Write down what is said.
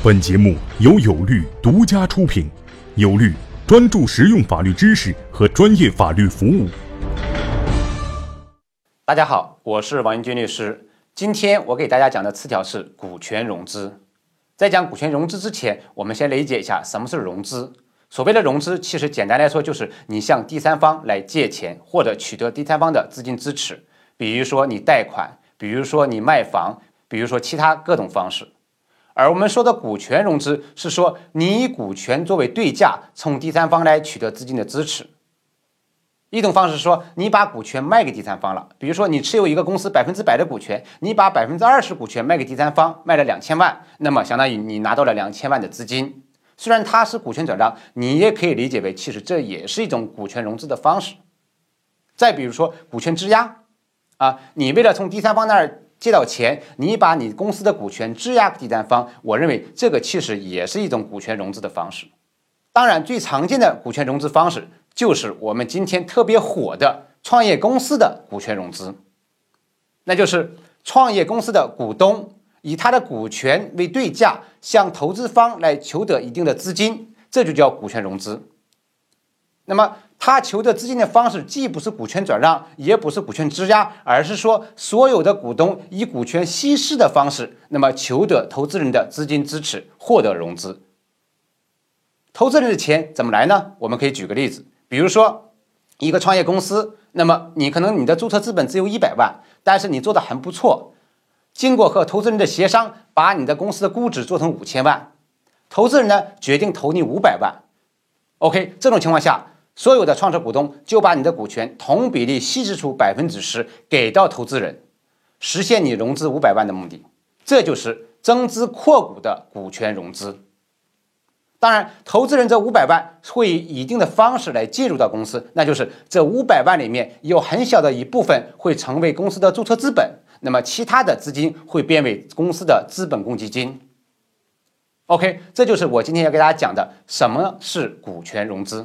本节目由有律独家出品，有律专注实用法律知识和专业法律服务。大家好，我是王英军律师。今天我给大家讲的词条是股权融资。在讲股权融资之前，我们先理解一下什么是融资。所谓的融资，其实简单来说就是你向第三方来借钱，或者取得第三方的资金支持。比如说你贷款，比如说你卖房，比如说其他各种方式。而我们说的股权融资，是说你以股权作为对价，从第三方来取得资金的支持。一种方式说，你把股权卖给第三方了，比如说你持有一个公司百分之百的股权，你把百分之二十股权卖给第三方，卖了两千万，那么相当于你拿到了两千万的资金。虽然它是股权转让，你也可以理解为，其实这也是一种股权融资的方式。再比如说股权质押，啊，你为了从第三方那儿。借到钱，你把你公司的股权质押给第三方，我认为这个其实也是一种股权融资的方式。当然，最常见的股权融资方式就是我们今天特别火的创业公司的股权融资，那就是创业公司的股东以他的股权为对价，向投资方来求得一定的资金，这就叫股权融资。那么，他求得资金的方式既不是股权转让，也不是股权质押，而是说所有的股东以股权稀释的方式，那么求得投资人的资金支持，获得融资。投资人的钱怎么来呢？我们可以举个例子，比如说一个创业公司，那么你可能你的注册资本只有一百万，但是你做的很不错，经过和投资人的协商，把你的公司的估值做成五千万，投资人呢决定投你五百万。OK，这种情况下。所有的创始股东就把你的股权同比例稀释出百分之十给到投资人，实现你融资五百万的目的，这就是增资扩股的股权融资。当然，投资人这五百万会以一定的方式来介入到公司，那就是这五百万里面有很小的一部分会成为公司的注册资本，那么其他的资金会变为公司的资本公积金。OK，这就是我今天要给大家讲的什么是股权融资。